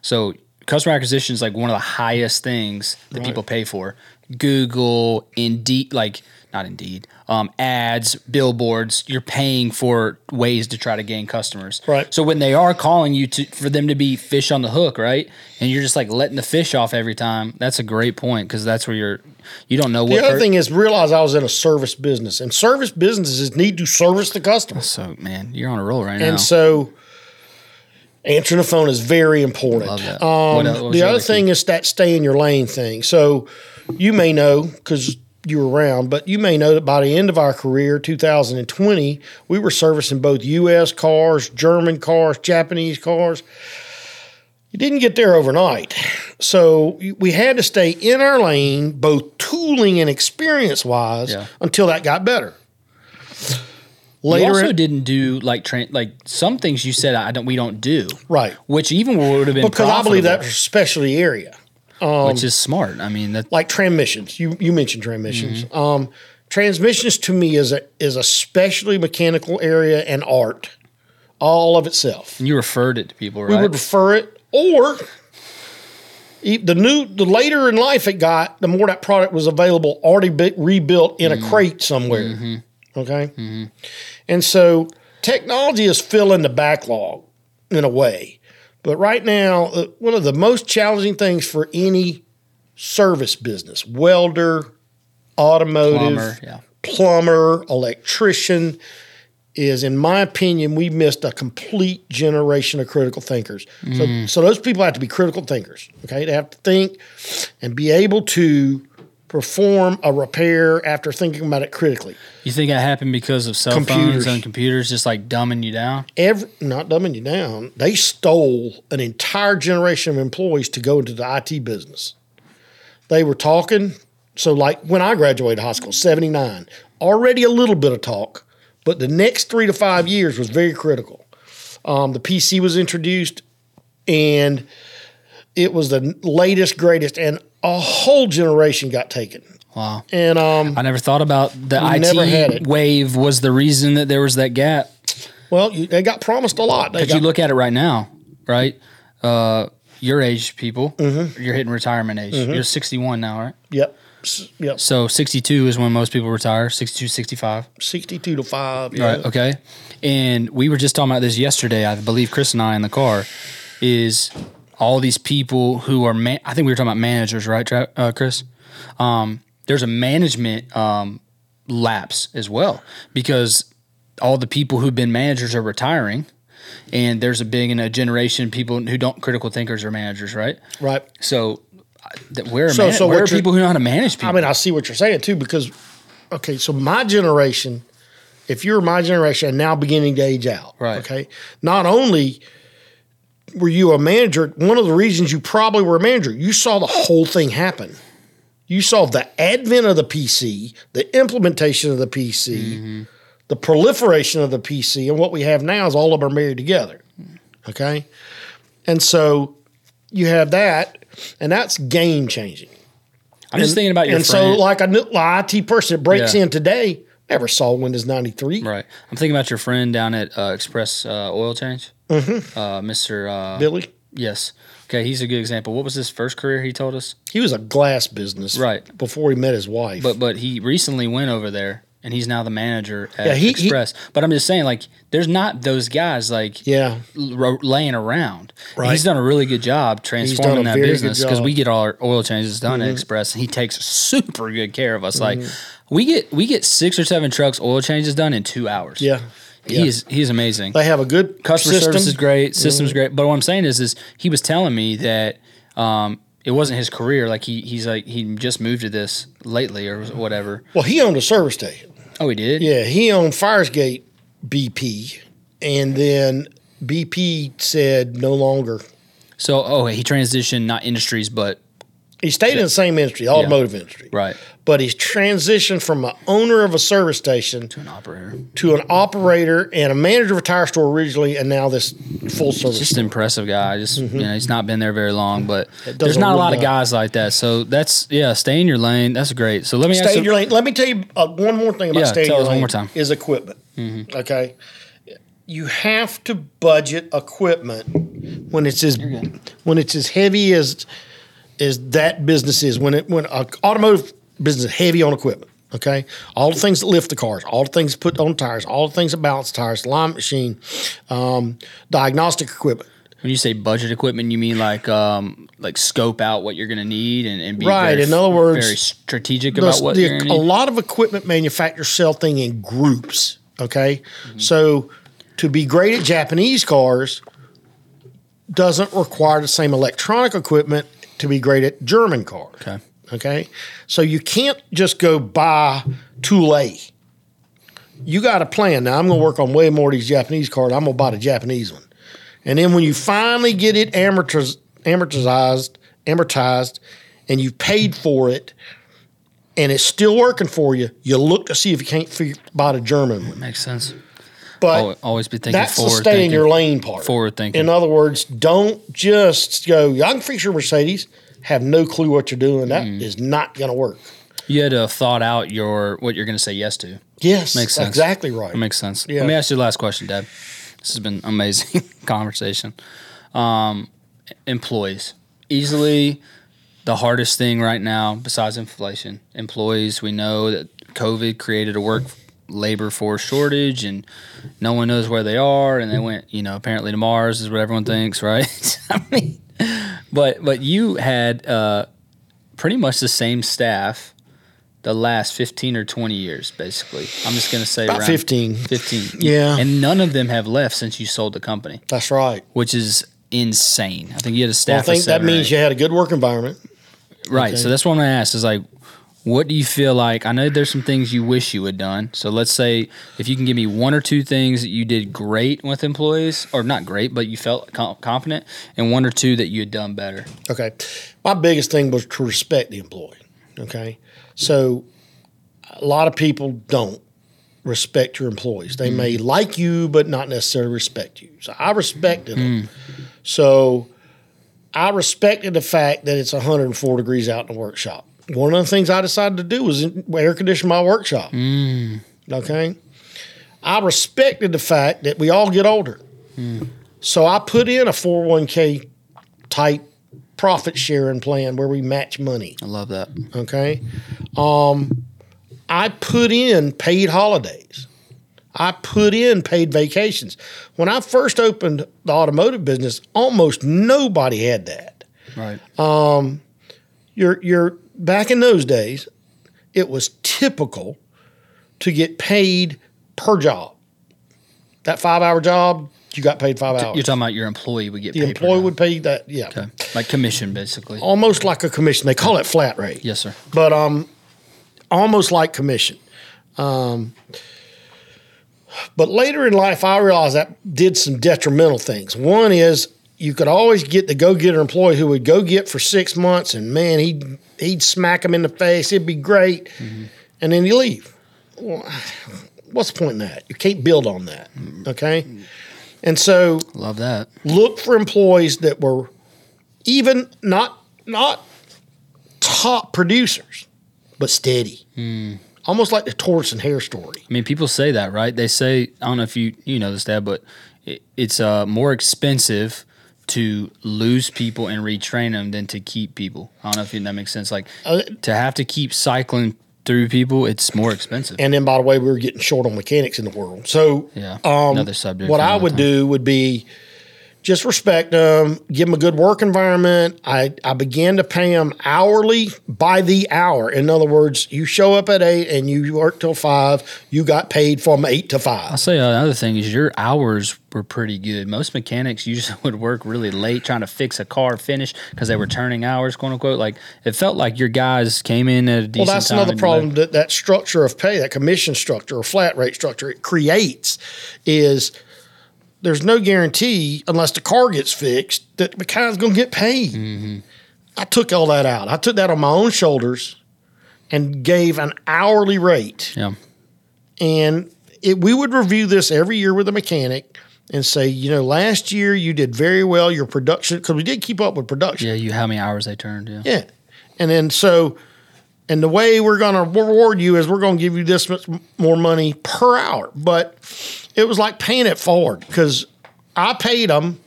So customer acquisition is like one of the highest things that people pay for. Google, Indeed, like not Indeed, um, ads, billboards. You're paying for ways to try to gain customers. Right. So when they are calling you to for them to be fish on the hook, right, and you're just like letting the fish off every time. That's a great point because that's where you're. You don't know what. The other per- thing is realize I was in a service business, and service businesses need to service the customer. so man, you're on a roll right now. And so answering the phone is very important. Love that. Um, What what the other other key? thing is that stay in your lane thing. So you may know because you were around, but you may know that by the end of our career, 2020, we were servicing both U.S. cars, German cars, Japanese cars. You didn't get there overnight. So we had to stay in our lane, both tooling and experience wise, Yeah. until that got better. You Later, also in- didn't do like train like some things you said I don't we don't do right? which even would have been Because I believe profitable, that's a specialty area. Which is smart. I mean that like transmissions. You you mentioned transmissions. Mm-hmm. Um, transmissions to me is a is a specialty mechanical area and art, all of itself. you referred it to people, We would refer it, or the new the later in life it got, the more that product was available, already be, rebuilt in Mm-hmm. a crate somewhere. Okay, and so technology is filling the backlog in a way. But right now, uh, one of the most challenging things for any service business, welder, automotive, Plumber, yeah. plumber, electrician, is in my opinion, we missed a complete generation of critical thinkers. So, so those people have to be critical thinkers. Okay, they have to think and be able to perform a repair after thinking about it critically. You think that happened because of cell Computers. phones and computers just like dumbing you down? Every not dumbing you down, they stole an entire generation of employees to go into the IT business. They were talking. So, like when I graduated high school, 79, already a little bit of talk, but the next three to five years was very critical. Um, the PC was introduced, and it was the latest, greatest, and a whole generation got taken. Wow. And um, I never thought about the never had IT wave was the reason that there was that gap. well, you, they got promised a lot. Because you look at it right now, right? Uh, your age people, Mm-hmm. you're hitting retirement age. You're 61 now, right? yep, yep, So 62 is when most people retire, 62, 65. 62 to five. Yeah. Right. Okay. And we were just talking about this yesterday. I believe Chris and I in the car is all these people who are. Man- I think we were talking about managers, right, Tra- uh, Chris? Um, there's a management um, lapse as well because all the people who've been managers are retiring, and there's a big in a generation of people who don't critical thinkers are managers, right? Right. So. where are, So- man- so where are people who know how to manage people? I mean, I see what you're saying too, because okay, so my generation, if you're my generation and now beginning to age out, Right. Okay, not only were you a manager, one of the reasons you probably were a manager, you saw the whole thing happen. You saw the advent of the PC, the implementation of the PC, the proliferation of the PC, and what we have now is all of them are married together. Okay, and so you have that, and that's game changing. I'm just thinking about your friend. and friend. so, like a new IT person that breaks Yeah. in today never saw Windows ninety three. Right. I'm thinking about your friend down at uh, Express uh, Oil Change, uh, Mr. Uh, Billy, Yes. Okay, he's a good example. What was his first career? He told us, He was a glass business Right. before he met his wife. but but he recently went over there, and he's now the manager at Yeah, he- he- Express. but I'm just saying, like, there's not those guys like yeah, ro- laying around. Right. He's done a really good job transforming that business because. Mm-hmm. we get all our oil changes done at Express, and he takes super good care of us. Like we get we get six or seven trucks oil changes done in two hours. yeah. He yeah. is he's amazing. They have a good Customer system. Mm-hmm. service is great, systems great. But what I'm saying is, is he was telling me that um, it wasn't his career. Like he he's like he just moved to this lately or whatever. Well, he owned a service station. Oh, he did. Yeah, he owned Firesgate BP, and then BP said no longer. So oh, he transitioned not industries, but He stayed in the same industry, automotive industry, right but he's transitioned from an owner of a service station to an operator. to an operator and a manager of a tire store originally, and now this full service. just an impressive guy. Just you know, he's not been there very long, but there's not a lot of guys like that. So that's yeah, stay in your lane. That's great. So let me Stay in your lane. Let me tell you uh, one more thing about Yeah, staying in tell your us one more time. Mm-hmm. Is equipment. Okay. You have to budget equipment when it's as when it's as heavy as as that business is. When it when a automotive business is heavy on equipment. Okay, all the things that lift the cars, all the things put on tires, all the things that balance tires, line machine, um, diagnostic equipment. when you say budget equipment, you mean like um like scope out what you're going to need and, and be Right, Very, in other words, very strategic the- about what the- you're going a lot of equipment manufacturers sell thing in groups. Okay, Mm-hmm. so to be great at Japanese cars doesn't require the same electronic equipment to be great at German cars. Okay. Okay, so you can't just go buy A. You got a plan. Now I'm going to work on way more of these Japanese cars. I'm going to buy the Japanese one, and then when you finally get it amortized, amortized, amortized, and you've paid for it, and it's still working for you, you look to see if you can't figure, buy the German one. Makes sense. But Always, always be thinking that's the forward. stay in your lane part. Forward thinking. In other words, don't just go. I can fix your Mercedes. Have no clue what you're doing. That is Mm. not going to work. You had to have thought out your what you're going to say yes to. Yes, Makes sense. Exactly right. That makes sense. Yeah. Let me ask you the last question, Dad. This has been amazing <laughs> conversation. Um, employees, easily the hardest thing right now, besides inflation. Employees, we know that COVID created a work labor force shortage, and no one knows where they are, and they went, you know, apparently to Mars is what everyone thinks, right? <laughs> I mean, but but you had uh, pretty much the same staff the last 15 or 20 years basically i'm just going to say About around 15. 15 Yeah. and none of them have left since you sold the company That's right. which is insane i think you had a Well, I think that means you had a good work environment. right so that's what i'm going to ask is like what do you feel like i know there's some things you wish you had done so let's say if you can give me one or two things that you did great with employees or not great but you felt confident and one or two that you had done better Okay. My biggest thing was to respect the employee. Okay. So a lot of people don't respect your employees. They may mm-hmm. like you, but not necessarily respect you. So I respected them. Mm. So I respected the fact that it's 104 degrees out in the workshop. One of the things I decided to do was air condition my workshop. Mm. Okay. I respected the fact that we all get older. Mm. So I put in a 401k type profit sharing plan where we match money. i love that Okay. Um, I put in paid holidays. I put in paid vacations. When I first opened the automotive business, almost nobody had that. right um, You're, you're back in those days, it was typical to get paid per job. That five hour job, you got paid five hours. you're talking about your employee would get the paid per employee would pay that, yeah. okay. like commission basically Almost like a commission. They call it flat rate. yes sir but um, almost like commission. Um, but later in life, I realized that did some detrimental things. One is you could always get the go-getter employee who would go get for six months, and man, he'd he'd smack him in the face. It'd be great, and then you leave. Well, what's the point in that? You can't build on that. Okay, and so love that look for employees that were even not not top producers, but steady. Almost like the tortoise and hare story. I mean, people say that, right? They say I don't know if you you know this, Dad, but it, it's uh, more expensive to lose people and retrain them than to keep people. I don't know if that makes sense. Like Uh, to have to keep cycling through people, it's more expensive. And then, by the way, we were getting short on mechanics in the world. So, Yeah, um, another subject What I would time. do would be just respect them, give them a good work environment. I, I began to pay them hourly by the hour. In other words, you show up at eight and you work till five, you got paid from eight to five. I'll say another thing is your hours were pretty good. Most mechanics usually <laughs> would work really late trying to fix a car finish because they were turning hours, quote unquote. Like it felt like your guys came in at a decent Well, that's another problem that that structure of pay, that commission structure or flat rate structure, it creates is there's no guarantee unless the car gets fixed that the mechanics going to get paid. Mm-hmm. I took all that out. I took that on my own shoulders and gave an hourly rate. Yeah, And it, we would review this every year with a mechanic and say, you know, last year you did very well. Your production, because we did keep up with production. yeah. You how many hours they turned? Yeah, Yeah. And then so, and the way we're going to reward you is we're going to give you this much more money per hour. But it was like paying it forward because I paid them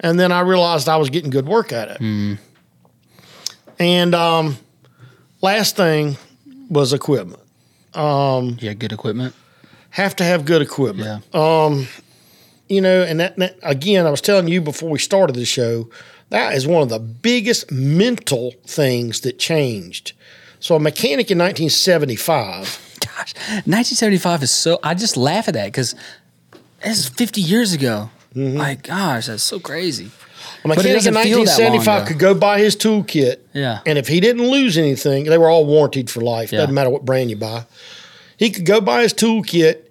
and then I realized I was getting good work at it. And um, last thing was equipment. yeah. Good equipment. Have to have good equipment. Yeah, Um, you know, and that, that again, I was telling you before we started the show, that is one of the biggest mental things that changed. So, a mechanic in 1975, <laughs> gosh, 1975 is so. I just laugh at that because this is 50 years ago. Mm-hmm. My gosh, that's so crazy. a mechanic in doesn't feel that long 1975 could go buy his toolkit, Yeah. and if he didn't lose anything, they were all warranted for life. Yeah. Doesn't matter what brand you buy. He could go buy his toolkit,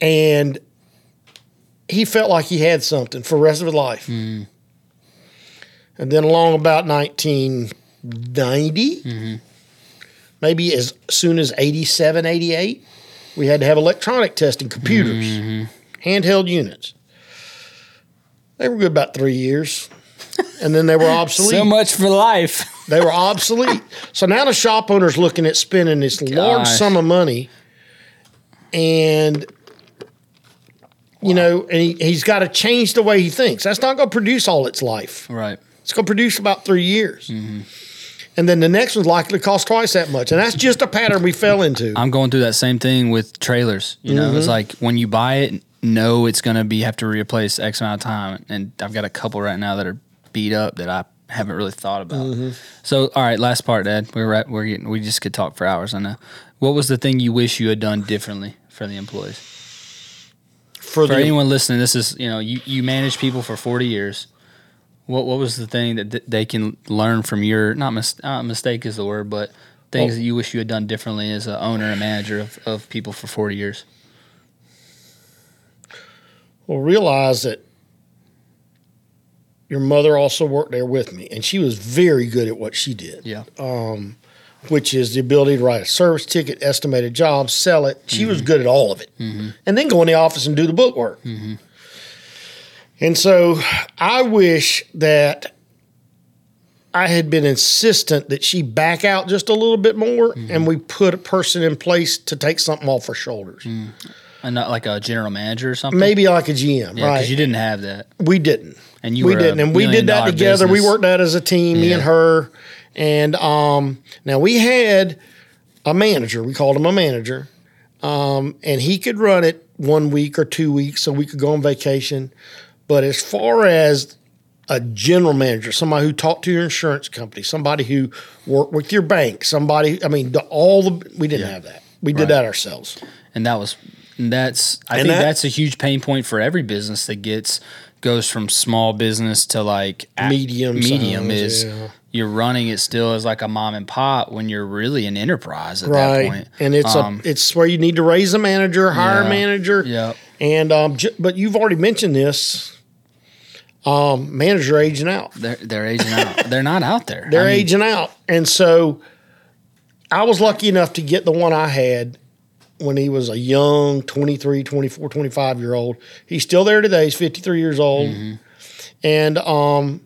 and he felt like he had something for the rest of his life. Mm-hmm. And then along about 1990, Mm-hmm. Maybe as soon as 87, 88, we had to have electronic testing, computers, Mm-hmm. handheld units. They were good about three years, and then they were <laughs> obsolete. So much for life. <laughs> They were obsolete. so now the shop owner's looking at spending this large sum of money, and you know, and he, he's got to change the way he thinks. That's not going to produce all its life. right. It's going to produce about three years. Mm-hmm. And then the next one's likely to cost twice that much. And that's just a pattern we fell into. I'm going through that same thing with trailers. You know, Mm-hmm. it's like when you buy it, know it's going to be have to replace X amount of time, and I've got a couple right now that are beat up that I haven't really thought about. Mm-hmm. So, all right, last part, Dad. We're right, we're getting we just could talk for hours. I know. What was the thing you wish you had done differently for the employees? for For the, anyone listening, this is you know you you manage people for 40 years. What what was the thing that th- they can learn from your not mis- uh, mistake is the word, but things Well- that you wish you had done differently as an owner and manager of, of people for 40 years? well, realize that your mother also worked there with me, and she was very good at what she did. Yeah. Um, which is the ability to write a service ticket, estimate a job, sell it. She mm-hmm. was good at all of it. Mm-hmm. And then go in the office and do the book work. Mm-hmm. And so I wish that I had been insistent that she back out just a little bit more and we put a person in place to take something off her shoulders. And not like a general manager or something. Maybe like a GM, yeah, because right? you didn't have that. we didn't. And you we didn't, and we did that together. We worked that as a team, me and her. And um, now we had a manager. We called him a manager, um, and he could run it one week or two weeks, so we could go on vacation. But as far as a general manager, somebody who talked to your insurance company, somebody who worked with your bank, somebody, I mean, the, all the we didn't Yeah. have that. We did Right. that ourselves. and that was and that's I And think that- that's a huge pain point for every business that gets goes from small business to like a- Medium medium size, is yeah. you're running it still as like a mom and pop when you're really an enterprise at that right point and it's Um, a it's where you need to raise a manager hire Yeah. a manager Yeah. And um j- but you've already mentioned this um manager aging out. They're they're aging out. <laughs> They're not out there. They're I mean, aging out. And so i was lucky enough to get the one i had when he was a young 23 24 25 year old. He's still there today. He's 53 years old. Mm-hmm. and um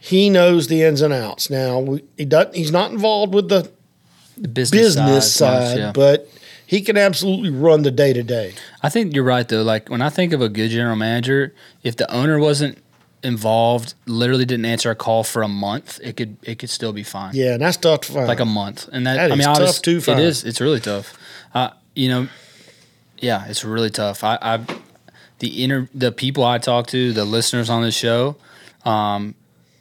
he knows the ins and outs. Now we, he doesn't he's not involved with the the business, business side, side, much, yeah. but he can absolutely run the day to day. I think you're right though. Like when I think of a good general manager, if the owner wasn't involved literally didn't answer a call for a month, it could it could still be fine. Yeah, and that's tough to find. Like a month, and that, That I is mean, tough to find. It is. It's really tough. Uh, you know, yeah, it's really tough. I, I the inter the people I talk to, the listeners on this show, um,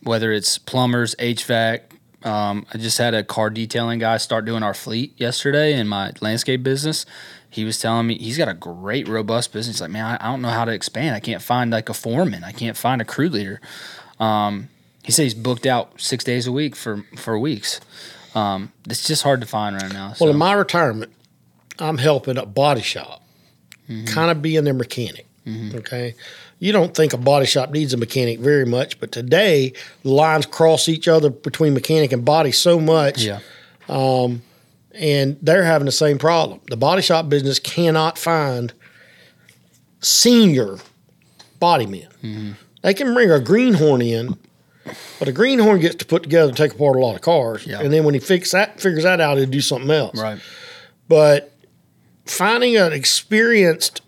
whether it's plumbers, HVAC. Um, I just had a car detailing guy start doing our fleet yesterday in my landscape business. He was telling me he's got a great, robust business. He's like, man, I, I don't know how to expand. I can't find like a foreman. I can't find a crew leader. Um, he said he's booked out six days a week for for weeks. Um, it's just hard to find right now. So. Well, in my retirement, I'm helping a body shop, Mm-hmm. kind of being their mechanic. Okay. You don't think a body shop needs a mechanic very much, but today the lines cross each other between mechanic and body so much, yeah, and they're having the same problem. The body shop business cannot find senior body men. Mm-hmm. They can bring a greenhorn in, but a greenhorn gets to put together and take apart a lot of cars, Yeah. and then when he fix that, figures that out, he'll do something else right. but finding an experienced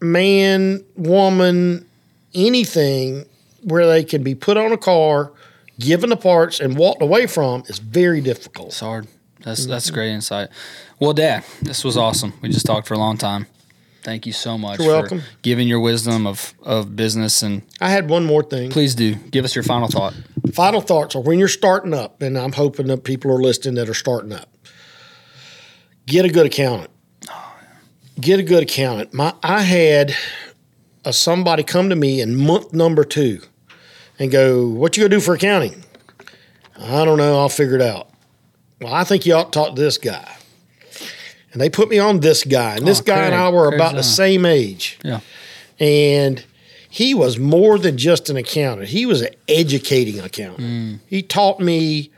man, woman, anything where they can be put on a car, given the parts, and walked away from is very difficult. It's hard. That's that's great insight. Well, Dad, this was awesome. We just talked for a long time. Thank you so much You're for welcome. giving your wisdom of, of business and I had one more thing. please do give us your final thought. Final thoughts are when you're starting up, and I'm hoping that people are listening that are starting up. Get a good accountant. Get a good accountant. My I had a, somebody come to me in month number two and go, "What you gonna do for accounting?" I don't know. I'll figure it out. Well, I think you ought to talk to this guy. And they put me on this guy, and this Oh, guy and I were Craig's about the same age Yeah. and he was more than just an accountant. He was an educating accountant. He taught me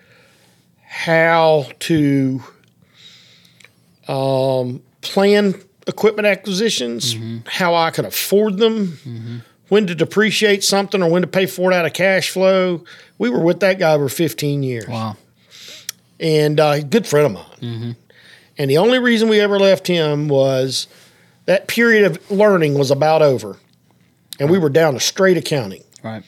how to um, plan equipment acquisitions, mm-hmm. how I could afford them, mm-hmm. when to depreciate something or when to pay for it out of cash flow. We were with that guy over 15 years Wow. and uh, a good friend of mine. Mm-hmm. And the only reason we ever left him was that period of learning was about over, and we were down to straight accounting. Right.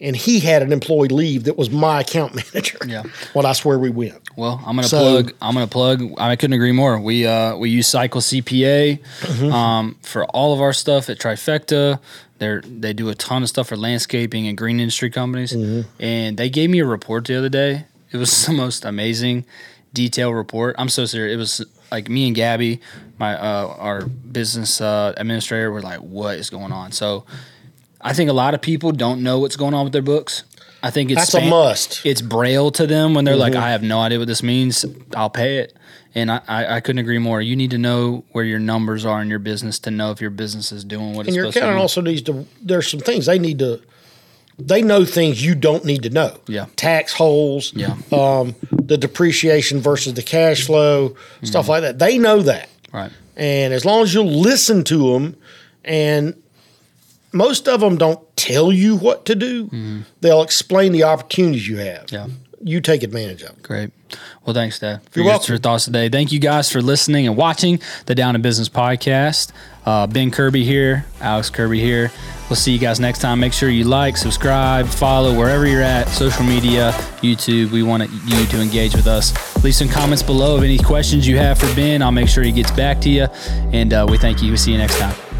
And he had an employee leave that was my account <laughs> manager. Yeah. Well, that's where we went. Well, I'm gonna So- plug. I'm gonna plug. I couldn't agree more. We uh, we use Cycle CPA Mm-hmm. um, for all of our stuff at Trifecta. They they do a ton of stuff for landscaping and green industry companies. Mm-hmm. And they gave me a report the other day. It was <laughs> the most amazing detailed report. I'm so serious. It was like me and Gabby, my uh, our business uh, administrator, were like, "What is going on?" So. I think a lot of people don't know what's going on with their books. I think it's That's a must. it's braille to them when they're Mm-hmm. like, I have no idea what this means. I'll pay it. And I, I, I couldn't agree more. You need to know where your numbers are in your business to know if your business is doing what And it's your supposed to accountant also needs to. There's some things they need to. They know things you don't need to know. Yeah. Tax holes. Yeah. Um, the depreciation versus the cash flow, Mm-hmm. stuff like that. They know that. right. And as long as you'll listen to them, and most of them don't tell you what to do, they'll explain the opportunities you have. Mm-hmm. Yeah. You take advantage of it. Great. Well, thanks, Dad, for You're your, welcome. thoughts today. Thank you guys for listening and watching the Down in Business podcast. Uh, ben Kirby here, Alex Kirby here. We'll see you guys next time. Make sure you like, subscribe, follow wherever you're at, social media, YouTube. We want you to engage with us. Leave some comments below of any questions you have for Ben. I'll make sure he gets back to you. And uh, we thank you. We'll see you next time.